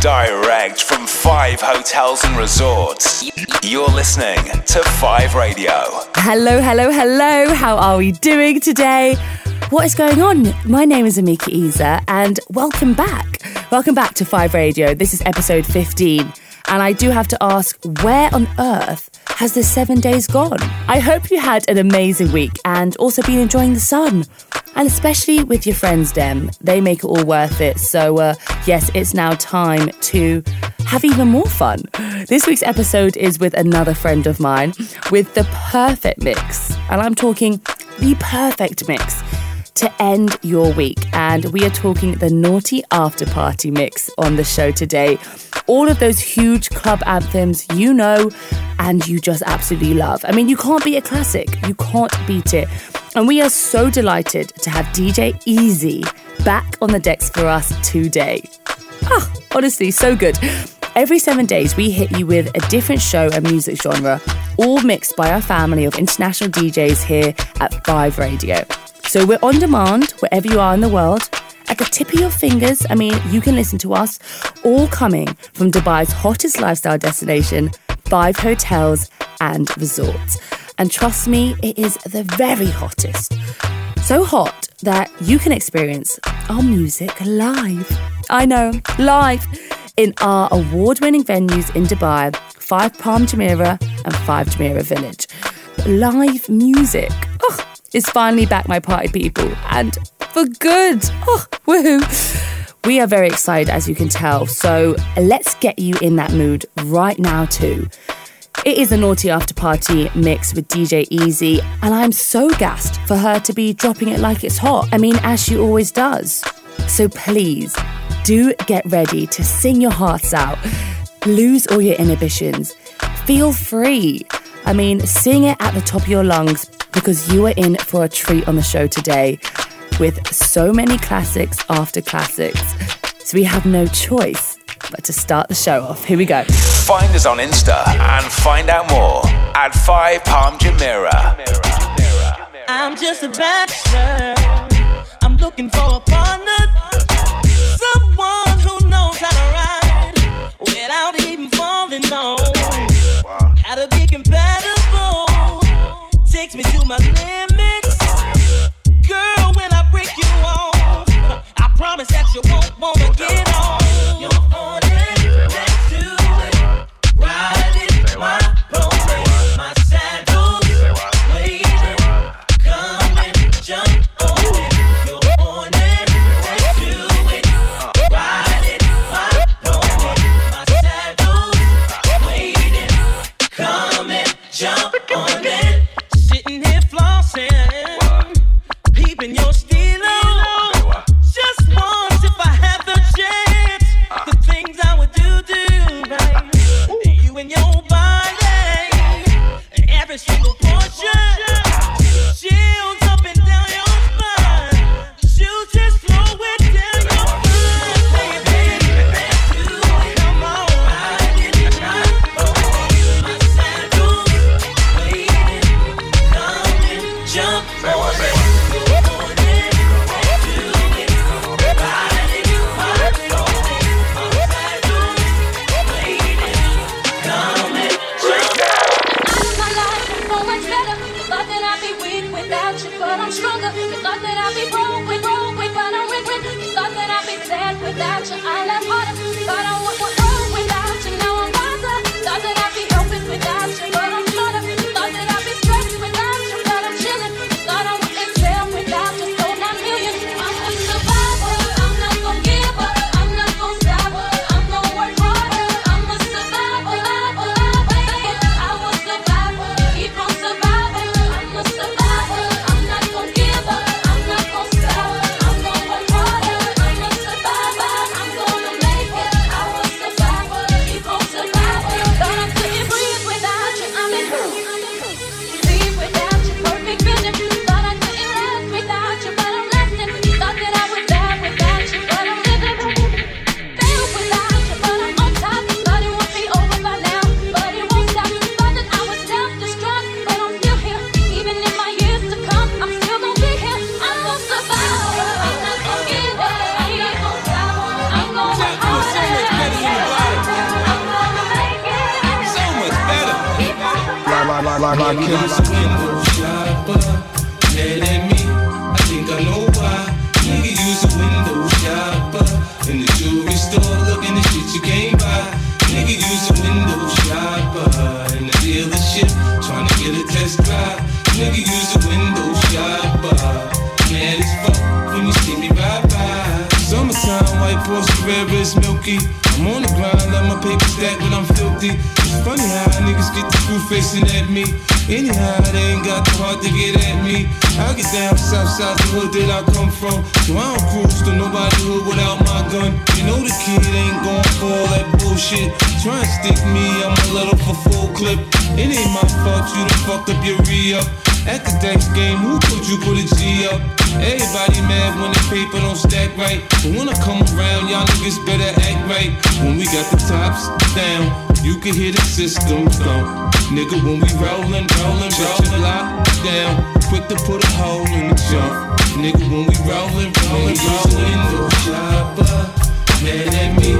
Direct from five hotels and resorts. You're listening to Five Radio. Hello, hello, hello. How are we doing today? What is going on? My name is Amika Isa, and welcome back. Welcome back to Five Radio. This is episode 15. And I do have to ask, where on earth has the seven days gone? I hope you had an amazing week and also been enjoying the sun. And especially with your friends, Dem, they make it all worth it. So, uh, yes, it's now time to have even more fun. This week's episode is with another friend of mine with the perfect mix. And I'm talking the perfect mix to end your week. And we are talking the Naughty After Party mix on the show today. All of those huge club anthems you know and you just absolutely love. I mean, you can't beat a classic, you can't beat it. And we are so delighted to have DJ Easy back on the decks for us today. Ah, honestly, so good. Every seven days, we hit you with a different show and music genre, all mixed by our family of international DJs here at Five Radio. So we're on demand wherever you are in the world. At the tip of your fingers, I mean, you can listen to us, all coming from Dubai's hottest lifestyle destination, five hotels and resorts. And trust me, it is the very hottest. So hot that you can experience our music live. I know, live in our award winning venues in Dubai, Five Palm Jumeirah and Five Jumeirah Village. Live music. Oh, is finally back, my party people, and for good. Oh, woohoo! We are very excited, as you can tell, so let's get you in that mood right now, too. It is a naughty after party mix with DJ Easy, and I'm so gassed for her to be dropping it like it's hot. I mean, as she always does. So please, do get ready to sing your hearts out, lose all your inhibitions, feel free. I mean, sing it at the top of your lungs because you are in for a treat on the show today with so many classics after classics. So we have no choice but to start the show off. Here we go. Find us on Insta and find out more at 5 Palm Jumeirah. I'm just a bachelor. I'm looking for a partner. My limits. I'm stronger. You thought that I'd be broke with, broke with, but I'm rich, rich. You thought that I'd be sad without you. I left harder. Thought I would, would hood that I come from. So I don't cruise to nobody hood without my gun. You know the kid ain't gon' for all that bullshit. Try and stick me, I'm a little for full clip. It ain't my fault you done fucked up your re-up. At the dice game, who told you put a G up? Everybody mad when the paper don't stack right. But when I come around, y'all niggas better act right. When we got the tops down, you can hear the system thump. Nigga, when we rollin', rollin', rollin', lock down. Quick to put a hole in the jump. Nigga, when we rollin', rollin', rollin', no shopper. Mad at me,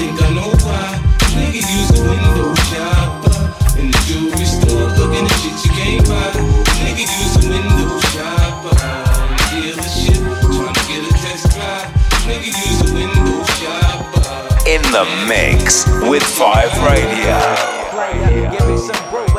think I know why. Nigga, use the window shopper. In the jewelry store, looking at shit you can't buy. The mix with Five Radio.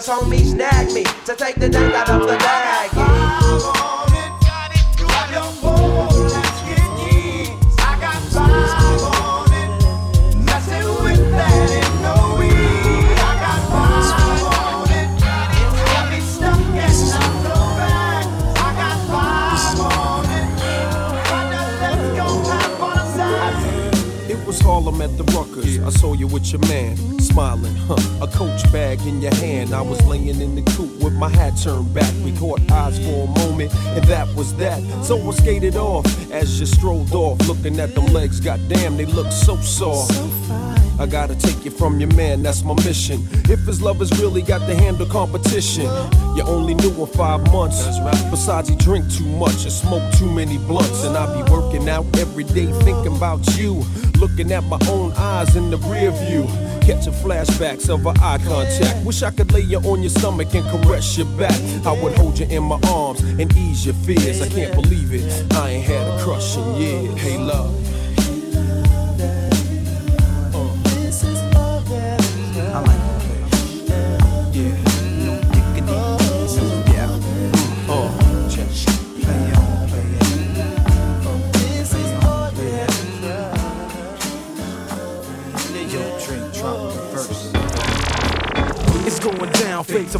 Cause homies snag me to take the dank out of the baggie. In your hand. I was laying in the coop with my hat turned back. We caught eyes for a moment, and that was that. So I skated off as you strolled off, looking at them legs. Goddamn, they look so soft. I gotta take you from your man, that's my mission. If his love lovers really got to handle competition, you only knew him five months. Besides, he drink too much and smoke too many blunts. And I be working out every day thinking about you. Looking at my own eyes in the rear view. Catching flashbacks of our eye contact. Wish I could lay you on your stomach and caress your back. I would hold you in my arms and ease your fears. I can't believe it. I ain't had a crush in years. Hey, love.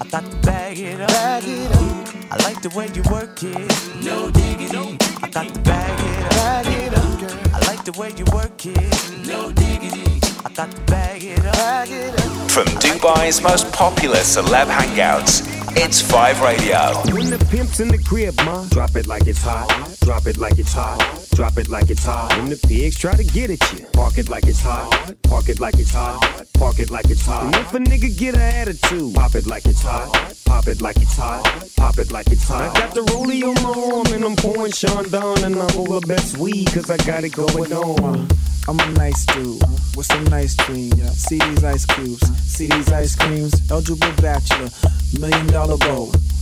I thought to bag it up. Bag it up. I like the way you work it. No diggity. I got to bag it up. Bag it up, girl. I like the way you work it. No diggity. I got to bag it up. Bag it up. From Dubai's most popular celeb hangouts, it's 5 Radio. When the pimp's in the crib, ma, drop it like it's hot. Drop it like it's hot. Drop it like it's hot. When the pigs try to get at you, park it like it's hot. Park it like it's hot. Park it like it's hot. And if a nigga get an attitude, pop it like it's hot. Pop it like it's hot. Pop it like it's hot. I got the rollie on my arm and I'm pouring Chandon and I'm over best weed cause I got it going on. I'm a nice dude with some nice dreams. See these ice cubes, see these ice creams. Eligible bachelor, million dollar bow.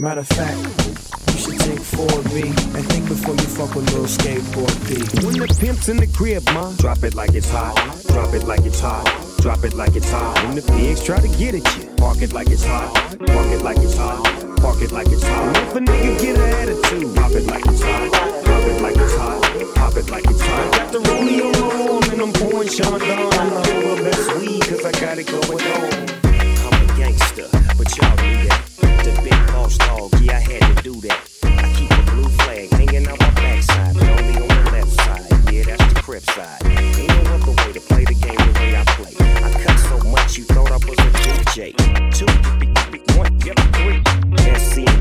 Matter of fact, you should take 4B and think before you fuck with little skateboard P. When the pimp's in the crib, ma, drop it like it's hot. Drop it like it's hot. Drop it like it's hot. When the pigs try to get at you, park it like it's hot. Park it like it's hot. Park it like it's hot. And if a nigga get an attitude, pop it like it's hot. Pop it like it's hot. Pop it like it's hot. I Got the rollie on my arm and I'm pouring Chandon. I'm over best weed cause I got it going on. I'm a gangster, but y'all knew that. The big boss dog, yeah, I had to do that. I keep a blue flag hanging out my backside, but only on the left side. Yeah, that's the crib side. Ain't no other way to play the game the way I play. I cut so much you thought I was a DJ. Two, big, one, yep, three. SC and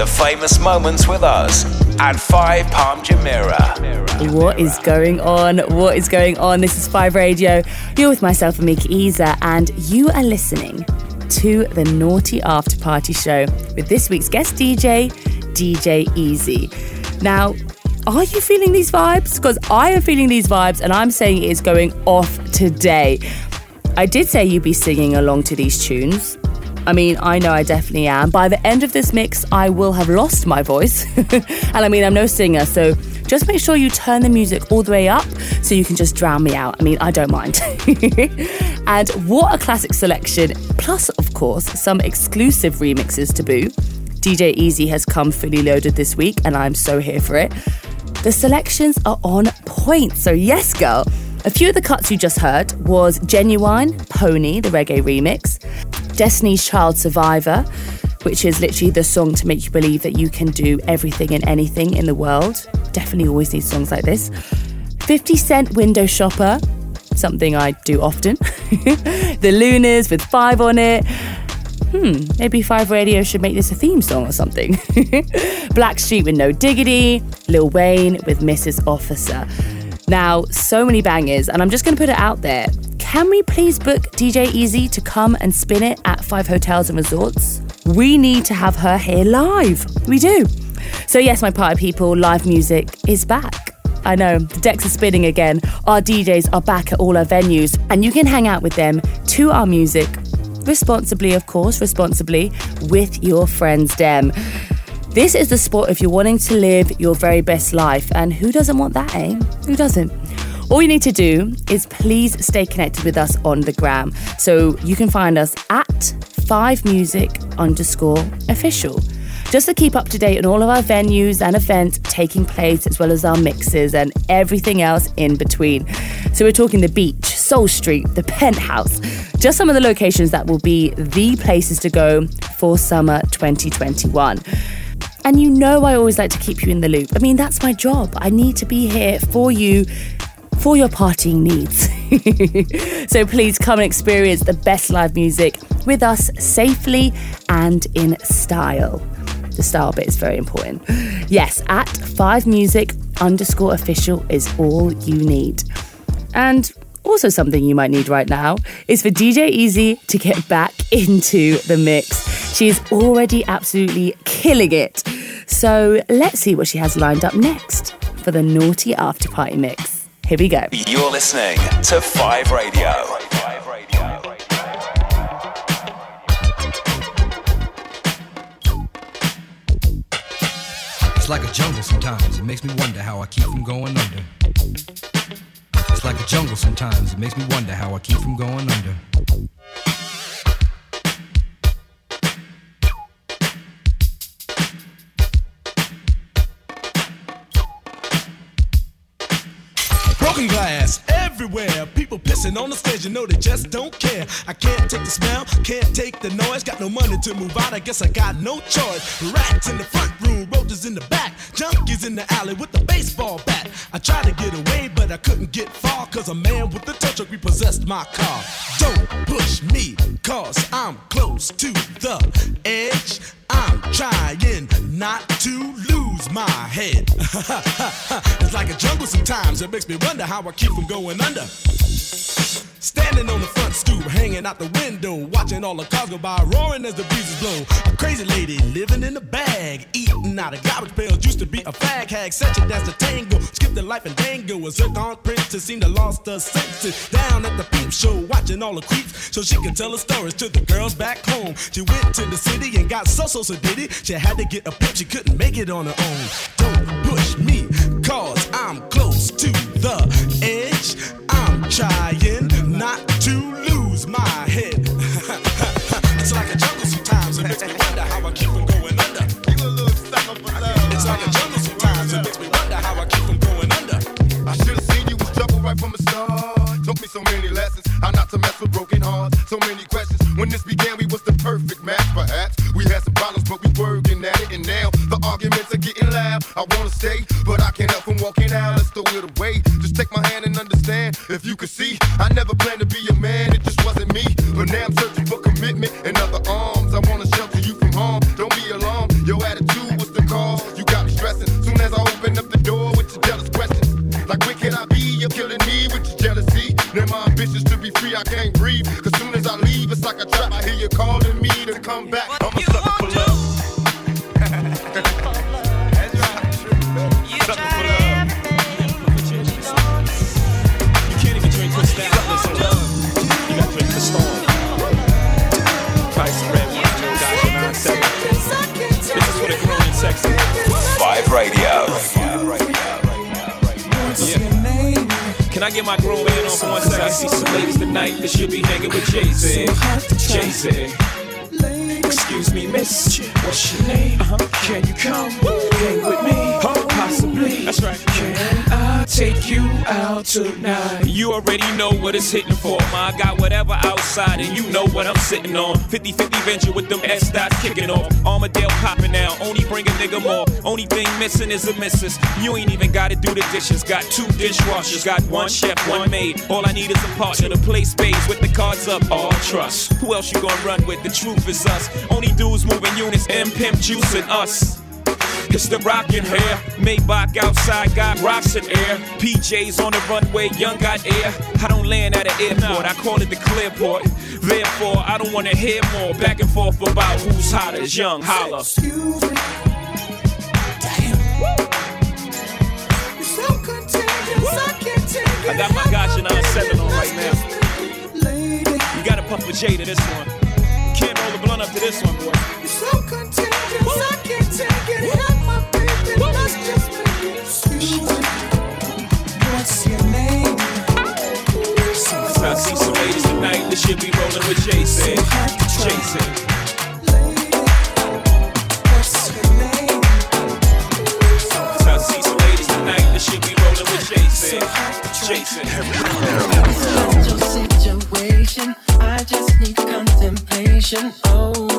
Insta famous moments with us at 5 Palm Jumeirah. What is going on? What is going on? This is Five Radio. You're with myself, Amika Isa, and you are listening to the Naughty After Party Show with this week's guest DJ, DJ Easy. Now, are you feeling these vibes? Because I am feeling these vibes, and I'm saying it is going off today. I did say you'd be singing along to these tunes. I mean, I know I definitely am. By the end of this mix, I will have lost my voice. and I mean, I'm no singer, so just make sure you turn the music all the way up so you can just drown me out. I mean, I don't mind. and what a classic selection, plus, of course, some exclusive remixes to boot. DJ Easy has come fully loaded this week, and I'm so here for it. The selections are on point, so yes, girl. A few of the cuts you just heard was Ginuwine, Pony, the reggae remix, Destiny's Child Survivor, which is literally the song to make you believe that you can do everything and anything in the world. Definitely always need songs like this. 50 Cent Window Shopper, something I do often. the Luniz with five on it. Hmm, maybe Five Radio should make this a theme song or something. Blackstreet with No Diggity, Lil Wayne with Mrs. Officer. Now, so many bangers, and I'm just going to put it out there. Can we please book DJ Easy to come and spin it at Five Hotels and Resorts? We need to have her here live. We do. So, yes, my party people, live music is back. I know, the decks are spinning again. Our DJs are back at all our venues, and you can hang out with them to our music responsibly, of course, responsibly with your friends, Dem. This is the spot if you're wanting to live your very best life. And who doesn't want that, eh? Who doesn't? All you need to do is please stay connected with us on the gram. So you can find us at 5music underscore official. Just to keep up to date on all of our venues and events taking place, as well as our mixes and everything else in between. So we're talking the beach, Soul Street, the penthouse, just some of the locations that will be the places to go for summer 2021. And you know, I always like to keep you in the loop. I mean, that's my job. I need to be here for you for your partying needs. so please come and experience the best live music with us safely and in style. The style bit is very important. Yes, at 5music underscore official is all you need. And also, something you might need right now is for DJ Easy to get back into the mix. She is already absolutely killing it. So let's see what she has lined up next for the Naughty After Party mix. Here we go. You're listening to 5 Radio. It's like a jungle sometimes. It makes me wonder how I keep from going under. It's like a jungle sometimes. It makes me wonder how I keep from going under. Glass everywhere. People pissing on the stage, you know they just don't care. I can't take the smell, can't take the noise. Got no money to move out, I guess I got no choice. Rats in the front room, roaches in the back, junkies in the alley with the baseball bat. I tried to get away, but I couldn't get far, cause a man with a tow truck repossessed my car. Don't push me, cause I'm close to the edge. I'm trying not to lose my head. it's like a jungle sometimes. It makes me wonder how I keep from going under. Standing on the front stoop, hanging out the window, watching all the cars go by, roaring as the breezes blow. A crazy lady living in a bag, eating out of garbage pails. Used to be a fag hag, such a dance to tango. Skipped the life and dango. A zircon princess seemed to lost her senses. Down at the peep show, watching all the creeps, so she could tell her stories to the girls back home. She went to the city and got so so so did it. She had to get a pimp, she couldn't make it on her own. Don't push me, cause I'm close to the edge. and you know what I'm sitting on. 50 50 venture with them S dots kicking off. Armadale popping out. only bring a nigga more. Only thing missing is a missus. You ain't even gotta do the dishes. Got two dishwashers, got one chef, one maid. All I need is a partner to play space with the cards up. All trust. Who else you gonna run with? The truth is us. Only dudes moving units, M Pimp juicing us. It's the rockin' hair. Maybach outside got rocks in air. PJs on the runway, young got air. I don't land at an airport, I call it the clearport. Therefore, I don't wanna hear more back and forth about who's hotter, young holla. Excuse me. Damn. You're so contagious, I can't take it. I got my gotcha on seven on right now. You gotta pump a J to this one. Can't roll the blunt up to this one, boy. You're so contagious. see some ladies tonight. This should be rolling with Jason. Jason. Jason. Jason. Situation, I just need contemplation. Jason.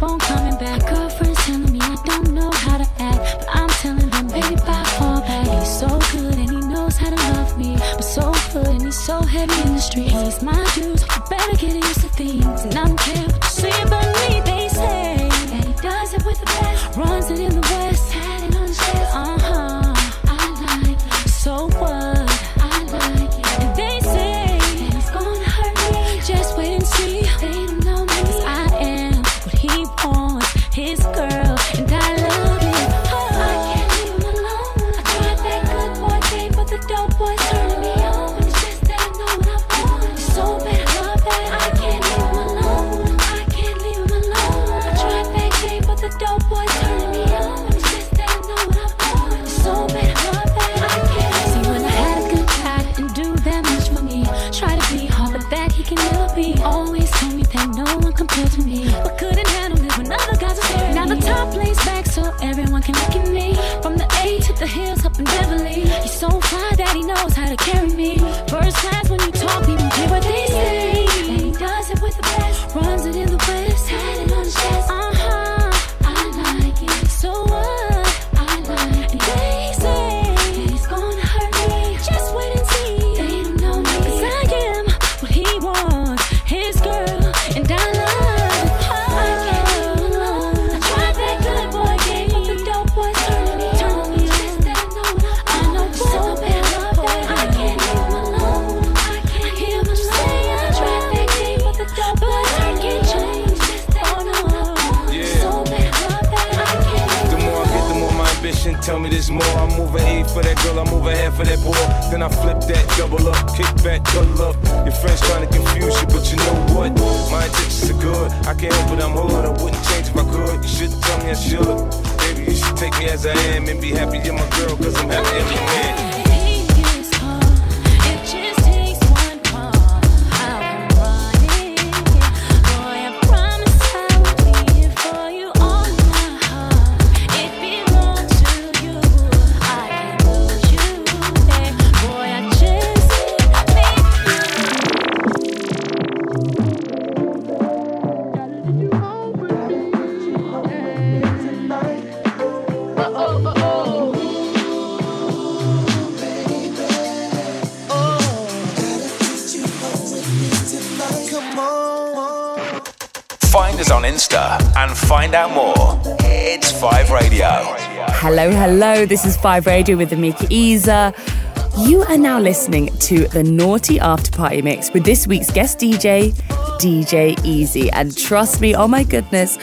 keep coming back. Girlfriends telling me I don't know how to act, but I'm telling them, baby, I fall back. He's so good and he knows how to love me, but so good and he's so heavy in the streets. He's my juice, better get used to things. as I am and be happy in my girl, cause I'm happy in my This is Five Radio with Amika Isa. You are now listening to the Naughty After Party Mix with this week's guest DJ, DJ Easy. And trust me, oh my goodness,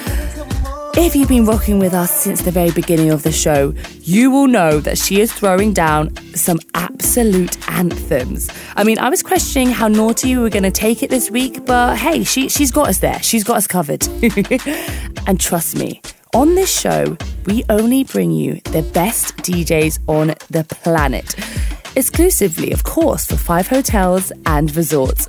if you've been rocking with us since the very beginning of the show, you will know that she is throwing down some absolute anthems. I mean, I was questioning how naughty we were going to take it this week, but hey, she, she's got us there. She's got us covered. and trust me, on this show, we only bring you the best DJs on the planet, exclusively, of course, for five hotels and resorts.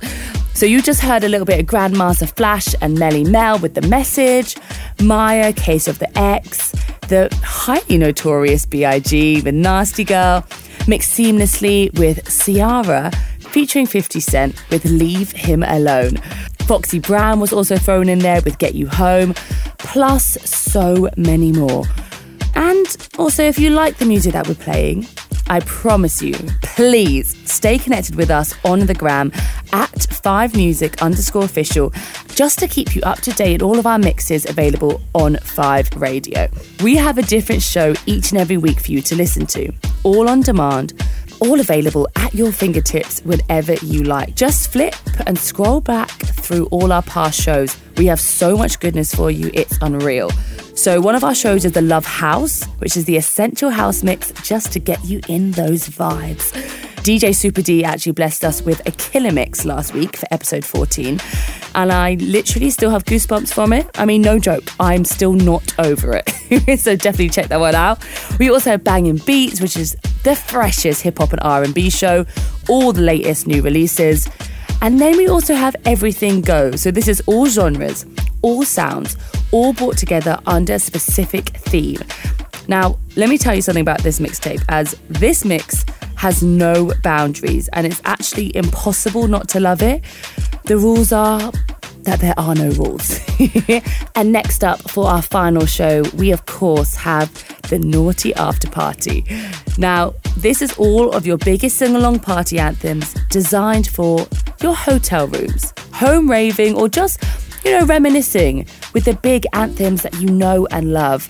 So you just heard a little bit of Grandmaster Flash and Melle Mel with the message, Mya, Case of the Ex, the highly notorious B.I.G. with Nasty Girl, mixed seamlessly with Ciara, featuring 50 Cent with Leave Him Alone. Foxy Brown was also thrown in there with Get You Home, plus so many more. And also, if you like the music that we're playing, I promise you, please stay connected with us on the gram at 5music underscore official just to keep you up to date on all of our mixes available on 5 Radio. We have a different show each and every week for you to listen to, all on demand all available at your fingertips whenever you like. Just flip and scroll back through all our past shows. We have so much goodness for you, it's unreal. So, one of our shows is the Love House, which is the essential house mix just to get you in those vibes. DJ Super D actually blessed us with a killer mix last week for episode 14, and I literally still have goosebumps from it. I mean, no joke, I'm still not over it. so definitely check that one out. We also have Banging Beats, which is the freshest hip hop and R&B show, all the latest new releases. And then we also have Everything Go. So this is all genres, all sounds, all brought together under a specific theme. Now, let me tell you something about this mixtape, as this mix has no boundaries and it's actually impossible not to love it. The rules are that there are no rules. and next up for our final show, we of course have the Naughty After Party. Now, this is all of your biggest sing along party anthems designed for your hotel rooms, home raving, or just, you know, reminiscing with the big anthems that you know and love.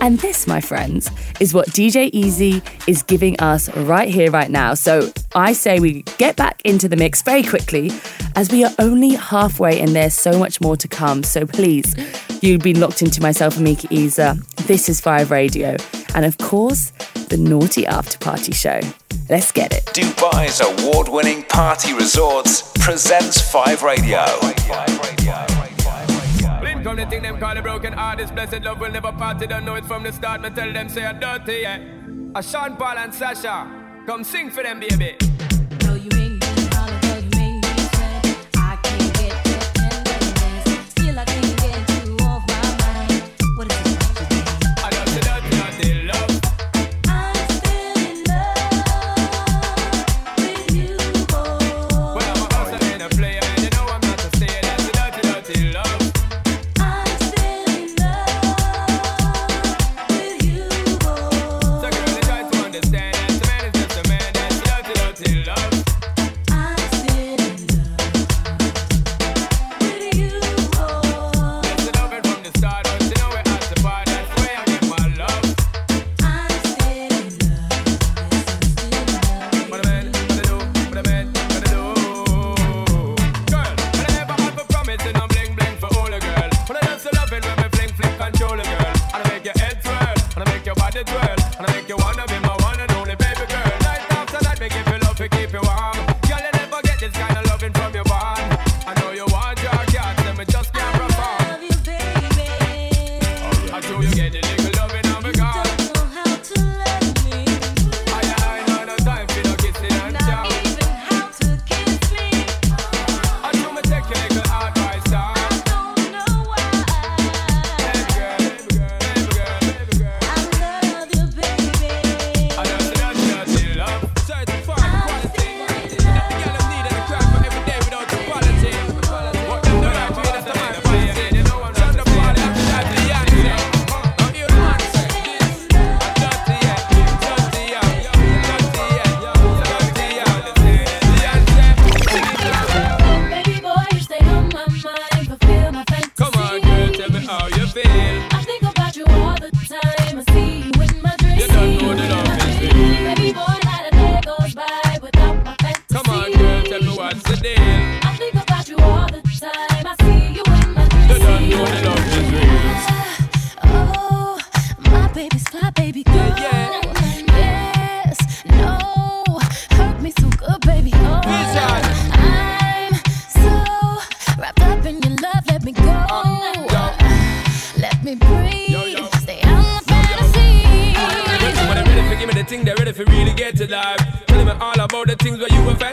And this, my friends, is what DJ Easy is giving us right here, right now. So I say we get back into the mix very quickly as we are only halfway and there's so much more to come. So please, you've been locked into myself, Amika Isa. This is Five Radio. And of course, the Naughty After Party Show. Let's get it. Dubai's award winning party resorts presents 5 Radio. Come the thing them call a broken heart. This blessed love will never part. Don't know it from the start. Me tell them say I'm dirty, yeah. A Sean Paul and Sasha, come sing for them, baby.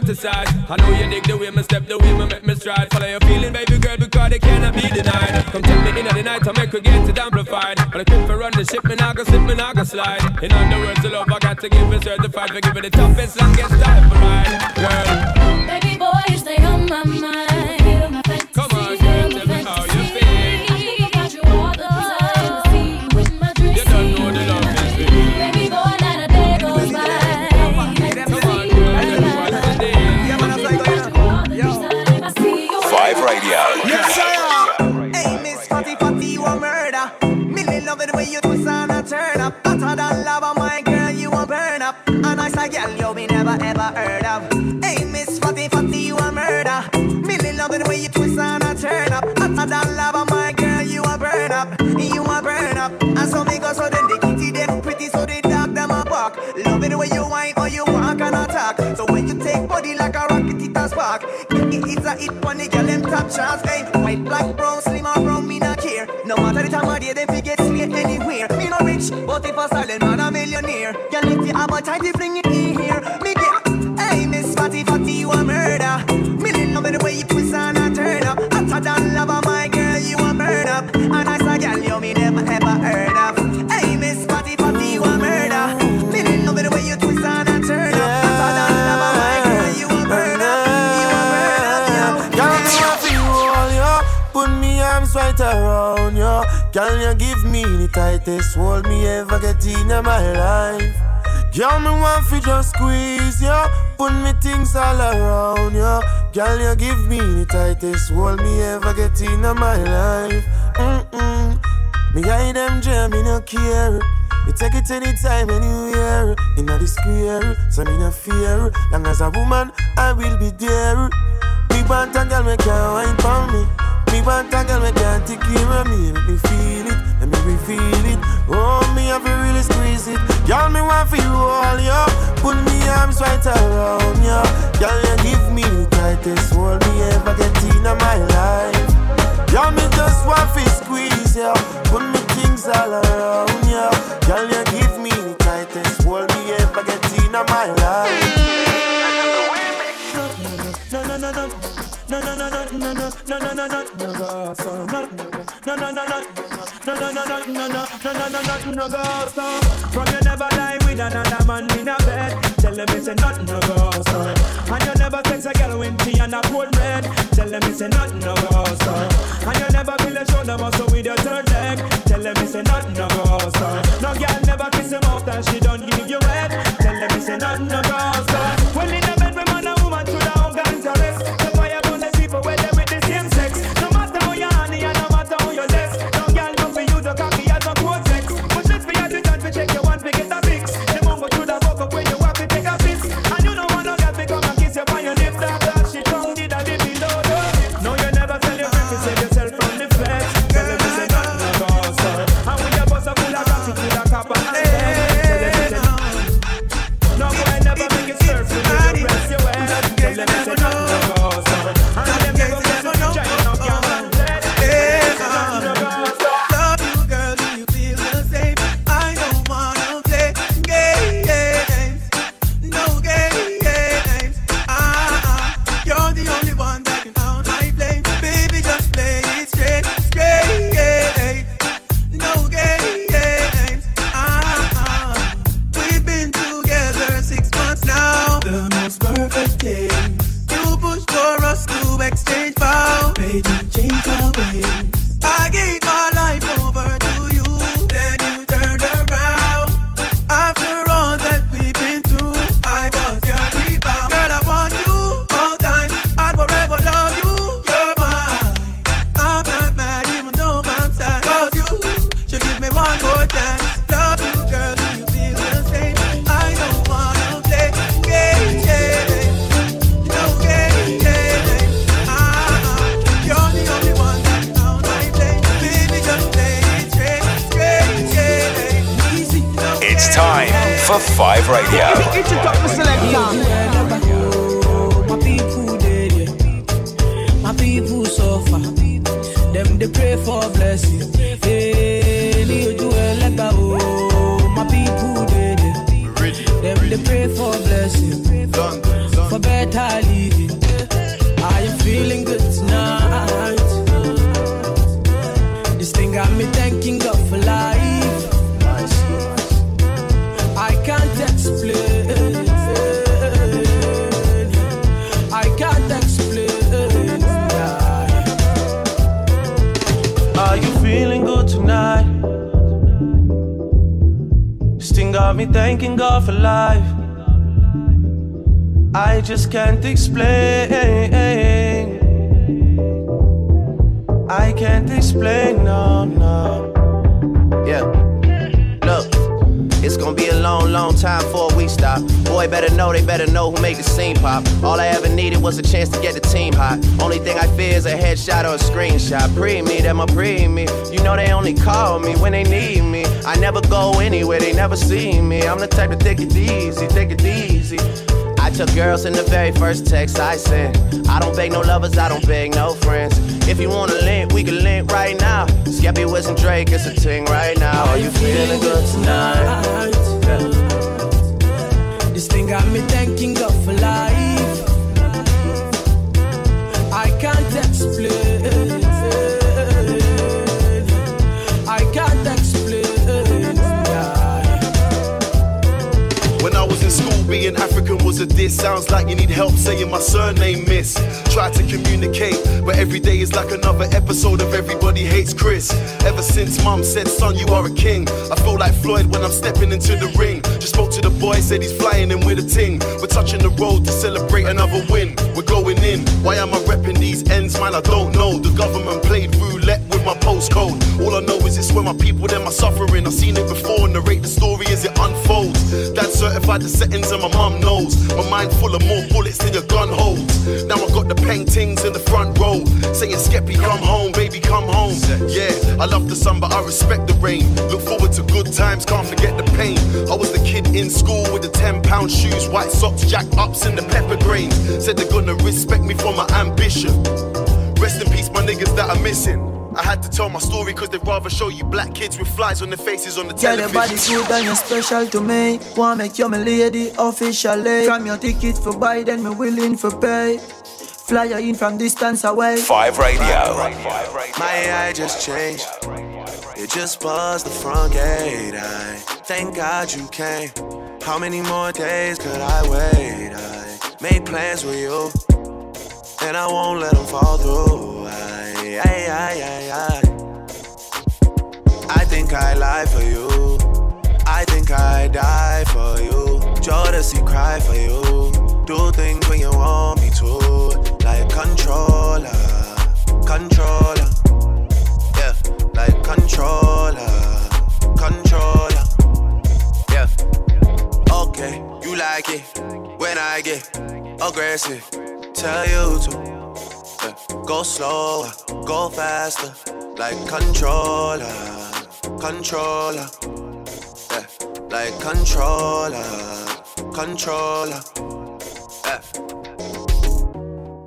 I know you dig the way me step, the way me make me stride. Follow your feeling, baby girl, because they cannot be denied. Come tell me in the night, I make her get it amplified. But I quit for run the ship, me not go slip, me not go slide. In other words, the love I got to give is certified for giving the toughest, longest time for ride, girl. Spark. It's a hit when the girl them top shots. Hey, white, black, brown, slim or brown, me not care. No matter the time of day, them fi get straight anywhere. Me no rich, but if I a silent man a millionaire. Girl, if you have a time to fling it Girl, you give me the tightest hold me ever get in my life. Girl, me want to just squeeze you, put me things all around you. Girl, you give me the tightest hold me ever get in my life. Mm-mm. Me hide them jam, me no care. You take it anytime, anywhere. Inna the square, so me no fear. Long as a woman, I will be there. Me want girl, me can wine for me. Me want a girl, me can take me. Make me feel it, let me reveal it. Oh, me have to really squeeze it. Girl, me want for you all, yo. Put me arms right around you. Girl, you give me the tightest hold me ever get in my life. Girl, me just want to squeeze you. Put me things all around you. Girl, you give me the tightest hold me ever get in my life. From you never lie with another man in a bed. Tell them it's a nothing, no go, so. And you never sex a girl when she and a cold red. Tell them it's a nothing, no go, so. And you never feel a shoulder muscle with your third leg. Tell them it's a nothing, no go, so. No girl never kiss him off that she don't give you head. Tell them it's a nothing, no go, so. Well, me thanking God for life. I just can't explain. I can't explain, no, no. Yeah. Gonna be a long, long time before we stop. Boy, better know, they better know who made the scene pop. All I ever needed was a chance to get the team hot. Only thing I fear is a headshot or a screenshot. Pre me, them a pre me. You know they only call me when they need me. I never go anywhere, they never see me. I'm the type to take it easy, take it easy. I took girls in the very first text I sent. I don't beg no lovers, I don't beg no friends. If you wanna link, we can link right now. Skepta, Wiz, and Drake, it's a ting right now. Are you feeling good tonight? This thing got me thanking God for life. I can't explain. I can't explain. When I was in school, being African was a diss. Sounds like you need help saying my surname, miss. Try to communicate, but every day is like another episode of Everybody Hates Chris. Ever since mum said, son, you are a king. I feel like Floyd when I'm stepping into the ring. Just spoke to the boy, said he's flying in with a ting. We're touching the road to celebrate another win. We're going in. Why am I repping these ends, man? I don't know. The government played roulette with my postcode. All I know is it's where my people, them are suffering. I've seen it before, narrate the story as it unfolds. Dad certified the settings and my mum knows. My mind full of more bullets than your gun holds. Now I've got the paintings in the front row. Saying, Skepta, come home, baby, come home. Yeah, I love the sun, but I respect the rain. Look forward to good times, can't forget the pain. I was the kid in school with the 10 pound shoes, white socks, jack ups, and the pepper grains. Said they're gonna respect me for my ambition. That are missing. I had to tell my story cause they'd rather show you black kids with flies on their faces on the Girl, your body television. good and you're special to me. Wanna make you my lady officially. From your ticket for buy, then me willing for pay. Fly in from distance away. Five Radio. My AI just changed. It just buzzed the front gate. I thank God you came. How many more days could I wait? I made plans with you, and I won't let them fall through. I, I, I, I. I think I lie for you. I think I die for you. Jodeci cry for you. Do things when you want me to, like controller, controller. Yeah, like controller, controller. Yeah. Okay, you like it when I get aggressive. Tell you to go slower, go faster, like controller, controller. Yeah, like controller, controller. Yeah.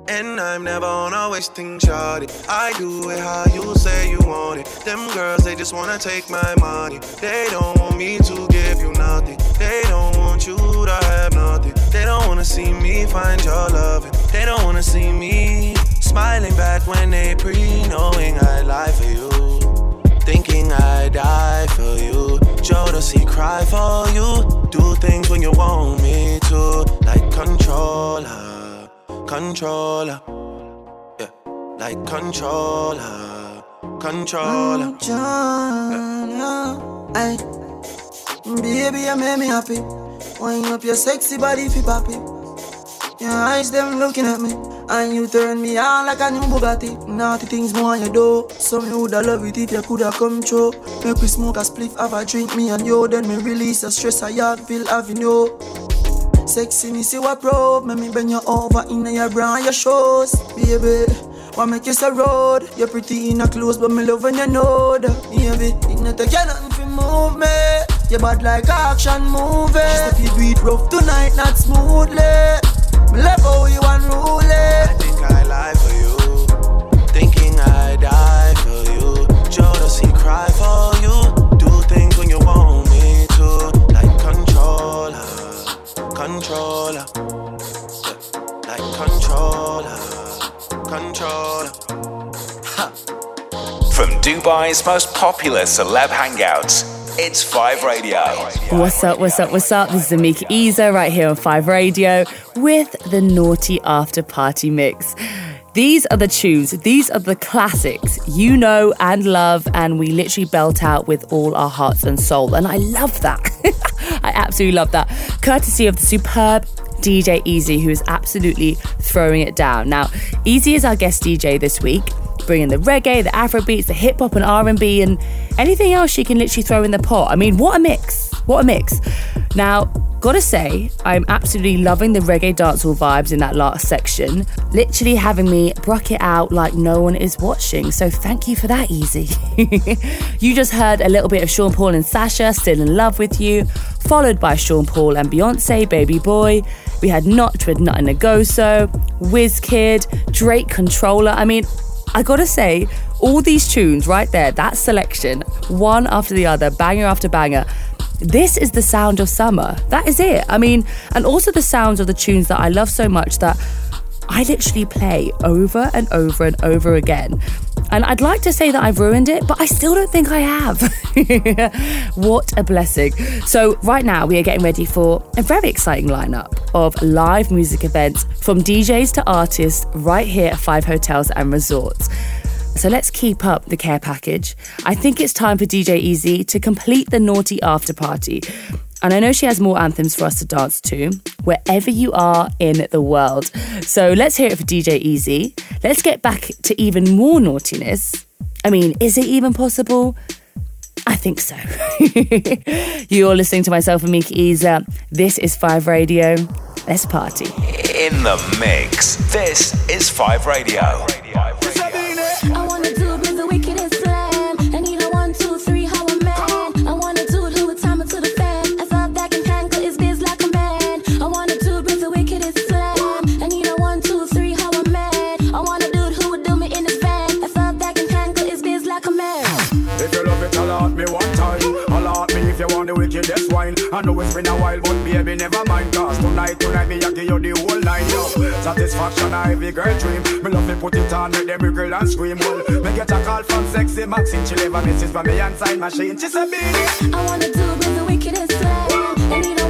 And I'm never on a wasting shawty. I do it how you say you want it. Them girls, they just wanna take my money. They don't want me to give you nothing. They don't want you to have nothing. They don't wanna see me find your loving. They don't wanna see me smiling back when they pre knowing I lie for you. Thinking I die for you. Jodeci cry for you. Do things when you want me to. Like controller, controller. Yeah, like controller, controller. Controller. Ay. Baby, you make me happy. Wind up your sexy body fi poppy. Your eyes them looking at me, and you turn me on like a new Bugatti. Naughty things more you do. So me woulda love it if you coulda come through. Make we smoke a spliff, have a drink, me and you. Then me release the stress I have, Yorkville Avenue. Sexiness you a probe, make me bend you over in your bra and your shoes, baby. What make you so road? You're pretty in a clothes, but me love when you know that, baby. It not take you nothing to move me. You bad like action movie. If you do it rough tonight, not smoothly. Me love how you unruly. I think I lie for you. Thinking I die for you. Jodeci cry for you. Do things when you want me to. Like controller, controller. Like controller, controller. From Dubai's most popular celeb hangouts, it's Five Radio. What's up, what's up, what's up? This is Amika Isa right here on 5 Radio with the Naughty After Party Mix. These are the tunes, these are the classics you know and love, and we literally belt out with all our hearts and soul. And I love that. I absolutely love that. Courtesy of the superb DJ Easy, who is absolutely throwing it down. Now, Easy is our guest DJ this week, bringing the reggae, the Afrobeats, the hip hop and R&B, and anything else she can literally throw in the pot. I mean, what a mix! What a mix! Now, gotta say, I'm absolutely loving the reggae dancehall vibes in that last section, literally having me brock it out like no one is watching. So thank you for that, Easy. you just heard a little bit of Sean Paul and Sasha, Still in Love with You, followed by Sean Paul and Beyonce, Baby Boy. We had Notch with Nothing to Go So, Wizkid, Drake Controlla. I mean, I gotta say, all these tunes right there, that selection, one after the other, banger after banger, this is the sound of summer. That is it. I mean, and also the sounds of the tunes that I love so much that I literally play over and over and over again. And I'd like to say that I've ruined it, but I still don't think I have. what a blessing. So, right now, we are getting ready for a very exciting lineup of live music events from DJs to artists right here at Five Hotels and Resorts. So let's keep up the care package. I think it's time for DJ Easy to complete the naughty after party. And I know she has more anthems for us to dance to, wherever you are in the world. So let's hear it for DJ Easy. Let's get back to even more naughtiness. I mean, is it even possible? I think so. You're listening to myself and Miki Isa. This is Five Radio. Let's party. In the mix, this is Five Radio. I want the wine. I know it's been a while, but baby, never mind. Cause tonight, tonight, me, I give you the whole night, yo. Satisfaction, I every girl dream. Me love to put it on, make them girl and scream. Well, me get a call from sexy Maxine. She leave a message for me and sign machine. She said, baby. I wanna do it with the wickedest slam. I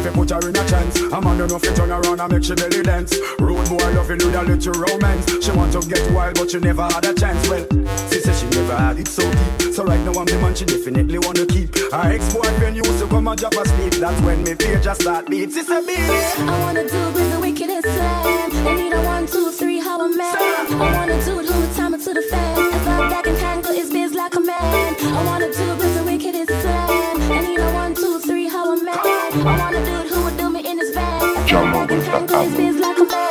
Want to put her in a chance. A man know if turn around and make she belly dance. Rude boy loving with a little romance. She want to get wild, but she never had a chance. Well, she said she never had it so deep. So right now I'm the man she definitely wanna keep. Her ex-boyfriend used to come and drop asleep. That's when me page just start beat. She said, baby. I wanna do with the wickedest slam. I need a one, two, three, how a man. I wanna do it, who time it to the fan. I thought that can handle his biz like a man. I wanna do with the wickedest slam. I need a one, that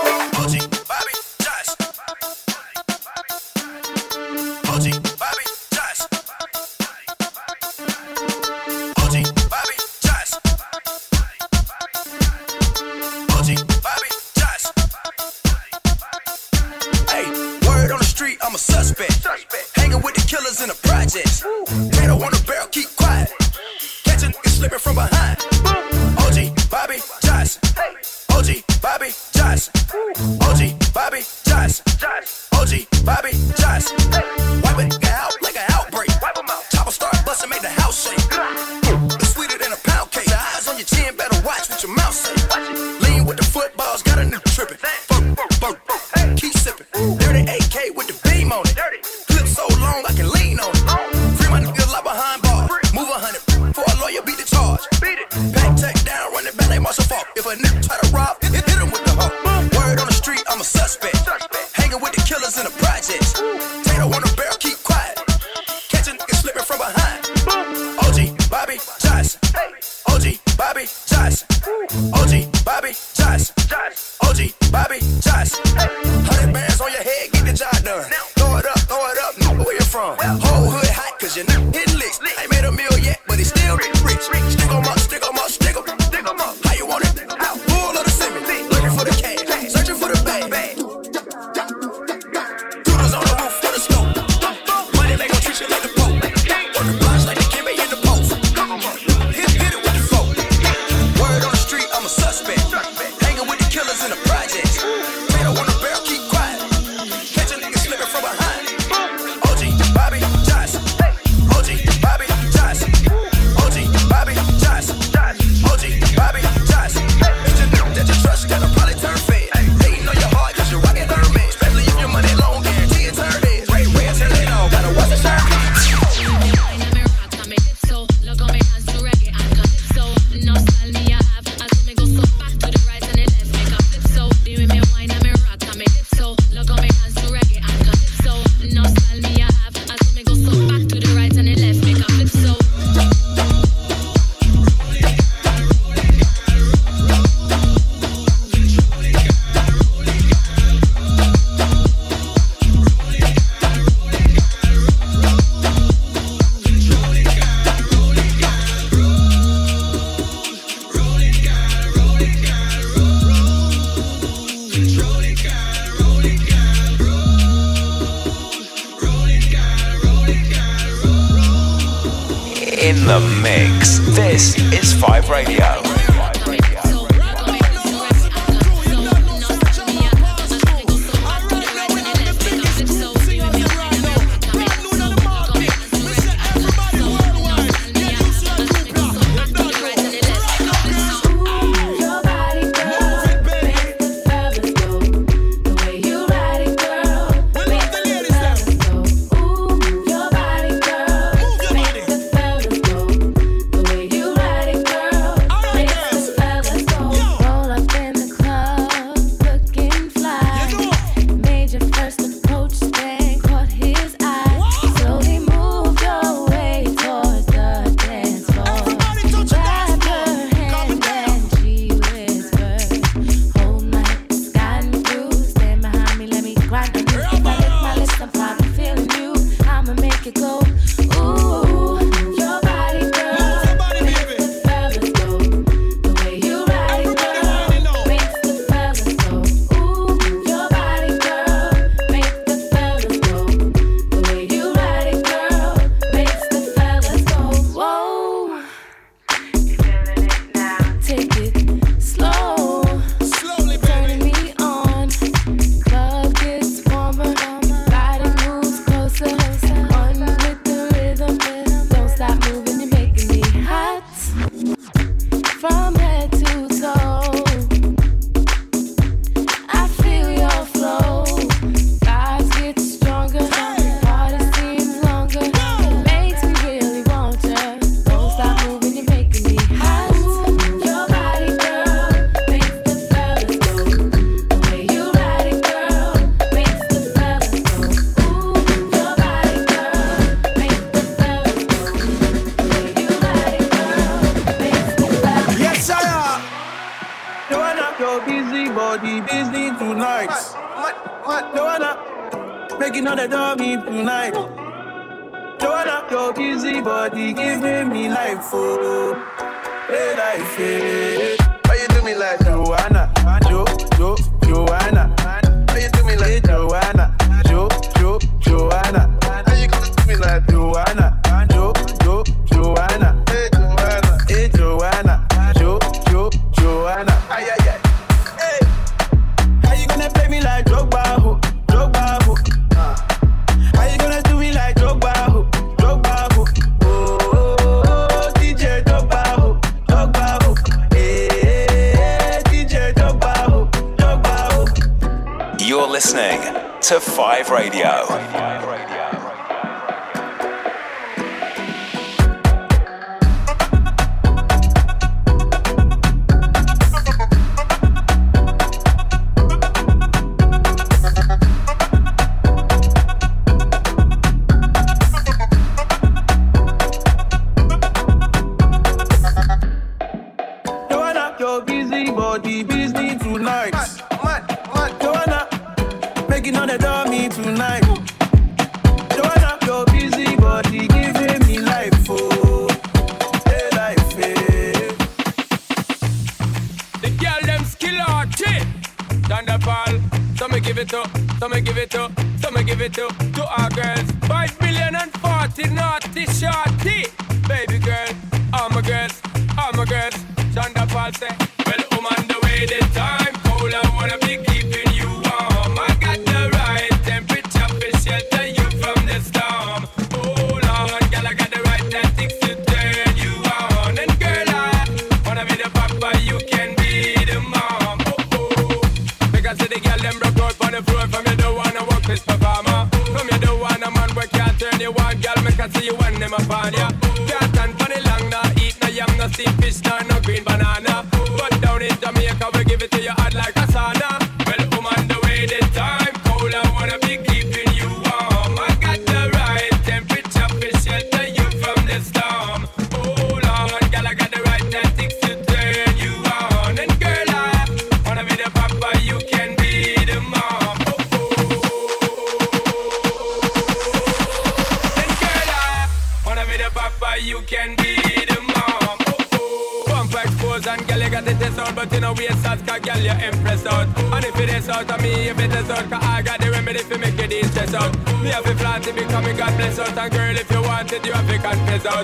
it's still rich. Stick 'em up, stick 'em up,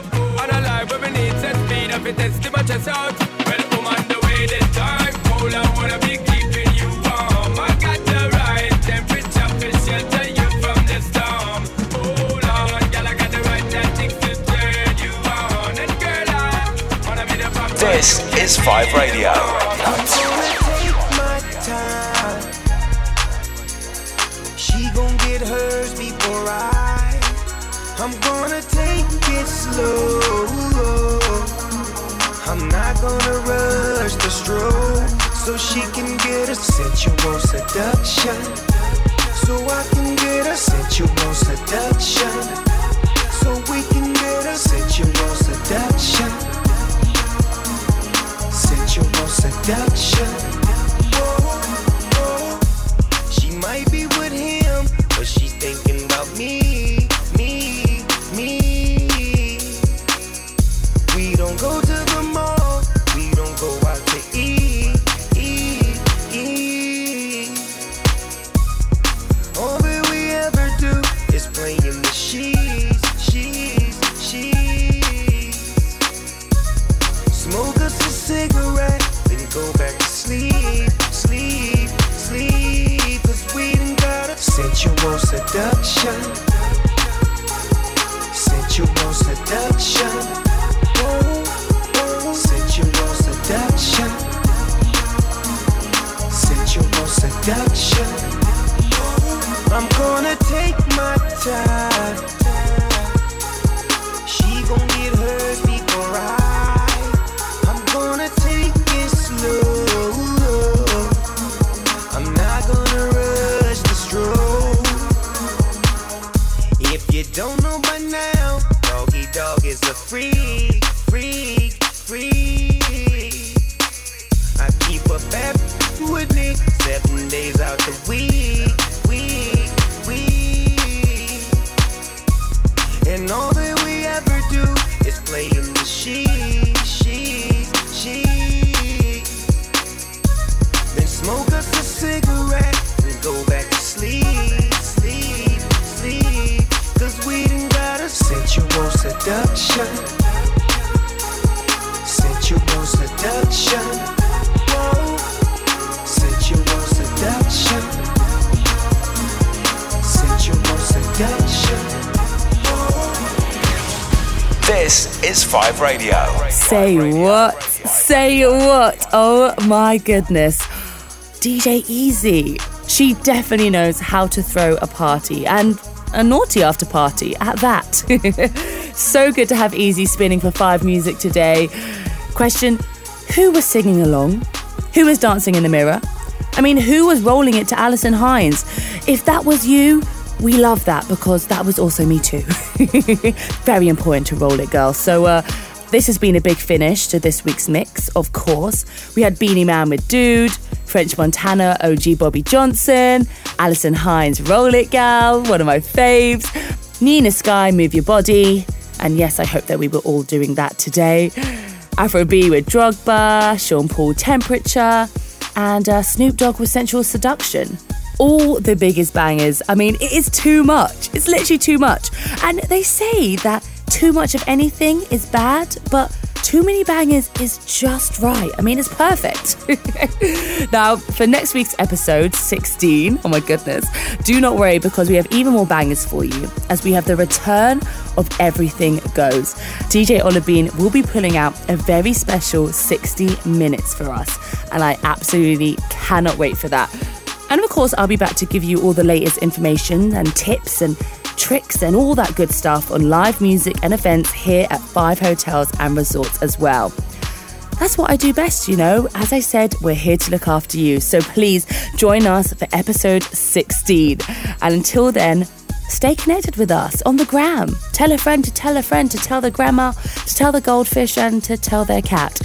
confess seduction. Sensual seduction. Sensual seduction. Sensual seduction. I'm gonna take my time. Say what? Say what? Oh my goodness. DJ Easy. She definitely knows how to throw a party and a naughty after party at that. so good to have Easy spinning for five music today. Question Who was singing along? Who was dancing in the mirror? I mean, who was rolling it to Alison Hinds? If that was you, we love that because that was also me too. Very important to roll it, girl. So, uh, this has been a big finish to this week's mix, of course. We had Beenie Man with Dude, French Montana, OG Bobby Johnson, Alison Hinds, Roll It Gal, one of my faves, Nina Sky, Move Your Body, and yes, I hope that we were all doing that today. Afro B with Drogba, Sean Paul Temperature, and uh, Snoop Dogg with Sensual Seduction. All the biggest bangers. I mean, it is too much. It's literally too much. And they say that too much of anything is bad, but too many bangers is just right. I mean, it's perfect. now, for next week's episode 16, oh my goodness, do not worry because we have even more bangers for you as we have the return of Everything Goes. DJ Olabine will be pulling out a very special 60 minutes for us, and I absolutely cannot wait for that. And of course, I'll be back to give you all the latest information and tips and tricks and all that good stuff on live music and events here at Five Hotels and Resorts as well. That's what I do best, you know. As I said, we're here to look after you. So please join us for episode 16. And until then, stay connected with us on the gram. Tell a friend to tell a friend to tell the grandma, to tell the goldfish, and to tell their cat.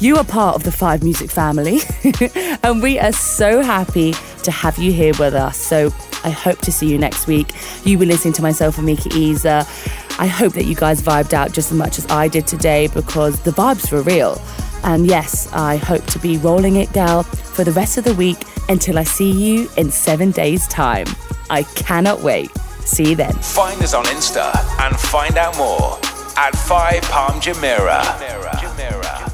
You are part of the Five Music family, and we are so happy to have you here with us. So I hope to see you next week. You were listening to myself, and Amika Isa. I hope that you guys vibed out just as much as I did today because the vibes were real. And yes, I hope to be rolling it, gal, for the rest of the week until I see you in seven days' time. I cannot wait. See you then. Find us on Insta and find out more at 5 Palm Jumeirah.